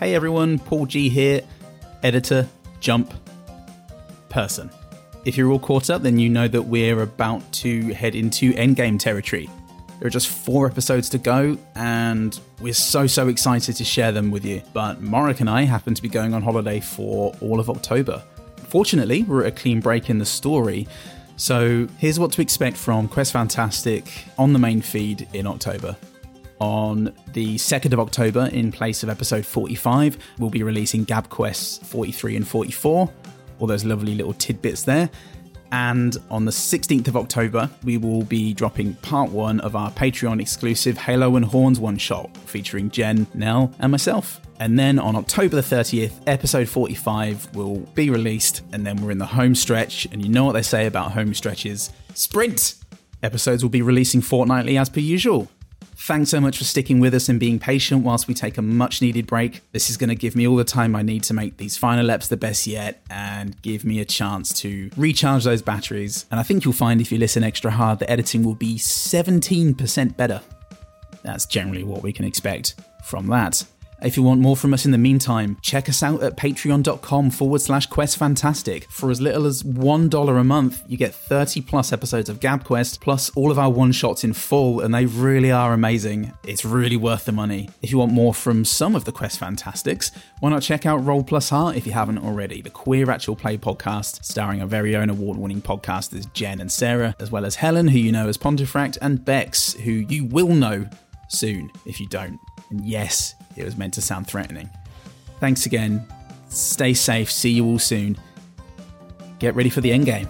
Hey everyone, Paul G here, editor, jump, person. If you're all caught up, then you know that we're about to head into endgame territory. There are just four episodes to go, and we're so, so excited to share them with you. But Morric and I happen to be going on holiday for all of October. Fortunately, we're at a clean break in the story, so here's what to expect from Quest Fantastic on the main feed in October. On the 2nd of October, in place of episode 45, we'll be releasing Gab Quests 43 and 44, all those lovely little tidbits there. And on the 16th of October, we will be dropping part one of our Patreon exclusive Halo and Horns one shot featuring Jen, Nell, and myself. And then on October the 30th, episode 45 will be released, and then we're in the home stretch. And you know what they say about home stretches sprint! Episodes will be releasing fortnightly as per usual. Thanks so much for sticking with us and being patient whilst we take a much needed break. This is going to give me all the time I need to make these final eps the best yet and give me a chance to recharge those batteries. And I think you'll find if you listen extra hard, the editing will be 17% better. That's generally what we can expect from that. If you want more from us in the meantime, check us out at patreon.com forward slash quest fantastic. For as little as $1 a month, you get 30 plus episodes of Gab Quest, plus all of our one shots in full, and they really are amazing. It's really worth the money. If you want more from some of the Quest Fantastics, why not check out Roll Plus Heart if you haven't already, the queer actual play podcast starring our very own award winning podcasters Jen and Sara, as well as Helen, who you know as Pontefract, and Bex, who you will know soon if you don't. And yes, it was meant to sound threatening. Thanks again. Stay safe. See you all soon. Get ready for the endgame.